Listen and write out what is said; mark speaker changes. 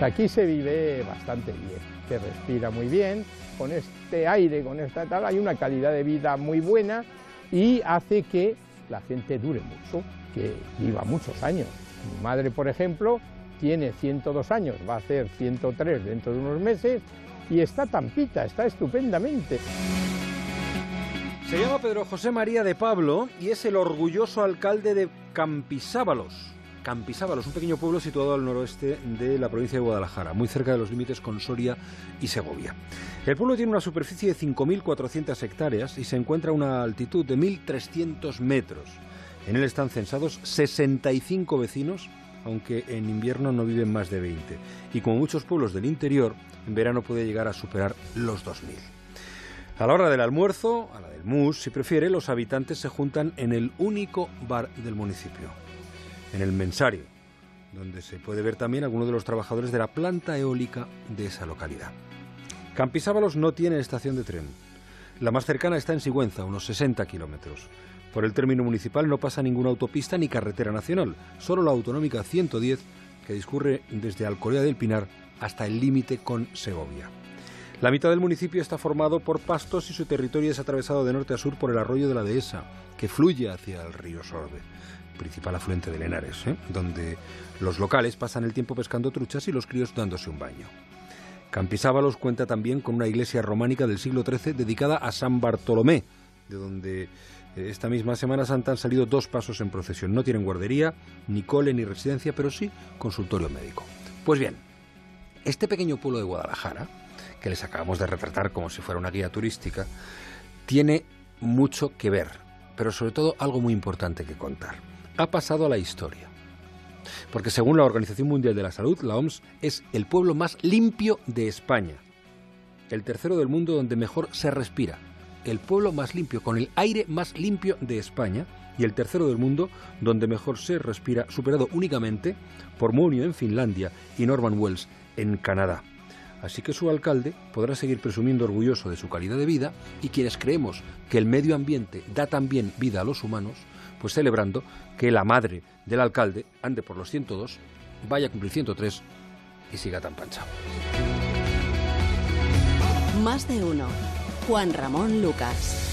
Speaker 1: Aquí se vive bastante bien, se respira muy bien, con este aire, con esta tal, hay una calidad de vida muy buena y hace que la gente dure mucho, que viva muchos años. Mi madre, por ejemplo, tiene 102 años, va a hacer 103 dentro de unos meses y está tampita, está estupendamente.
Speaker 2: Se llama Pedro José María de Pablo y es el orgulloso alcalde de Campisábalos. Campisábalos, un pequeño pueblo situado al noroeste de la provincia de Guadalajara, muy cerca de los límites con Soria y Segovia. El pueblo tiene una superficie de 5.400 hectáreas y se encuentra a una altitud de 1.300 metros. En él están censados 65 vecinos, aunque en invierno no viven más de 20. Y como muchos pueblos del interior, en verano puede llegar a superar los 2.000. A la hora del almuerzo, a la del mus, si prefiere, los habitantes se juntan en el único bar del municipio, en el Mensario, donde se puede ver también alguno de los trabajadores de la planta eólica de esa localidad. Campisábalos no tiene estación de tren. La más cercana está en Sigüenza, unos 60 kilómetros. Por el término municipal no pasa ninguna autopista ni carretera nacional, solo la autonómica 110 que discurre desde Alcorea del Pinar hasta el límite con Segovia. La mitad del municipio está formado por pastos y su territorio es atravesado de norte a sur por el arroyo de la Dehesa, que fluye hacia el río Sorbe, principal afluente del Henares, ¿eh? donde los locales pasan el tiempo pescando truchas y los críos dándose un baño. Campisábalos cuenta también con una iglesia románica del siglo XIII dedicada a San Bartolomé, de donde eh, esta misma Semana Santa han salido dos pasos en procesión. No tienen guardería, ni cole, ni residencia, pero sí consultorio médico. Pues bien, este pequeño pueblo de Guadalajara, que les acabamos de retratar como si fuera una guía turística, tiene mucho que ver, pero sobre todo algo muy importante que contar. Ha pasado a la historia. Porque según la Organización Mundial de la Salud, la OMS es el pueblo más limpio de España. El tercero del mundo donde mejor se respira. El pueblo más limpio, con el aire más limpio de España. Y el tercero del mundo donde mejor se respira, superado únicamente por Munio en Finlandia y Norman Wells en Canadá. Así que su alcalde podrá seguir presumiendo orgulloso de su calidad de vida y quienes creemos que el medio ambiente da también vida a los humanos, pues celebrando que la madre del alcalde ande por los 102, vaya a cumplir 103 y siga tan panchado.
Speaker 3: Más de uno. Juan Ramón Lucas.